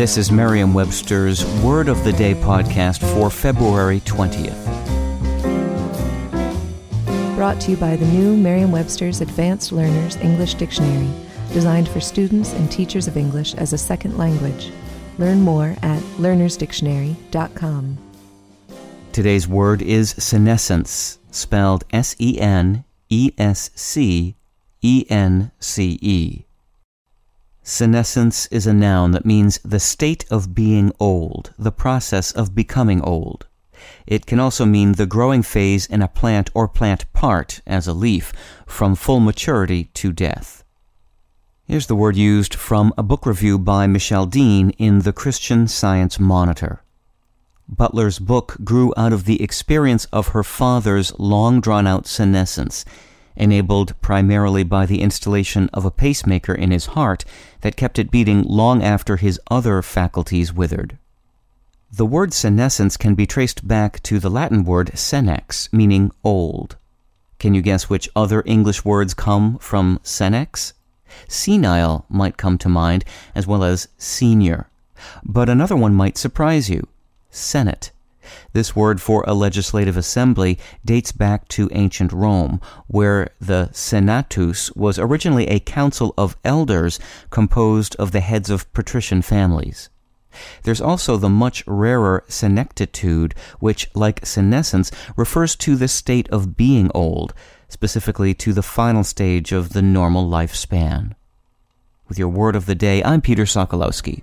This is Merriam-Webster's Word of the Day podcast for February 20th. Brought to you by the new Merriam-Webster's Advanced Learners English Dictionary, designed for students and teachers of English as a second language. Learn more at learnersdictionary.com. Today's word is senescence, spelled S E N E S C E N C E. Senescence is a noun that means the state of being old, the process of becoming old. It can also mean the growing phase in a plant or plant part, as a leaf, from full maturity to death. Here's the word used from a book review by Michelle Dean in the Christian Science Monitor. Butler's book grew out of the experience of her father's long drawn out senescence, enabled primarily by the installation of a pacemaker in his heart that kept it beating long after his other faculties withered. The word senescence can be traced back to the Latin word senex, meaning old. Can you guess which other English words come from senex? Senile might come to mind, as well as senior. But another one might surprise you Senate. This word for a legislative assembly dates back to ancient Rome, where the senatus was originally a council of elders composed of the heads of patrician families. There's also the much rarer senectitude, which, like senescence, refers to the state of being old, specifically to the final stage of the normal lifespan. With your word of the day, I'm Peter Sokolowski.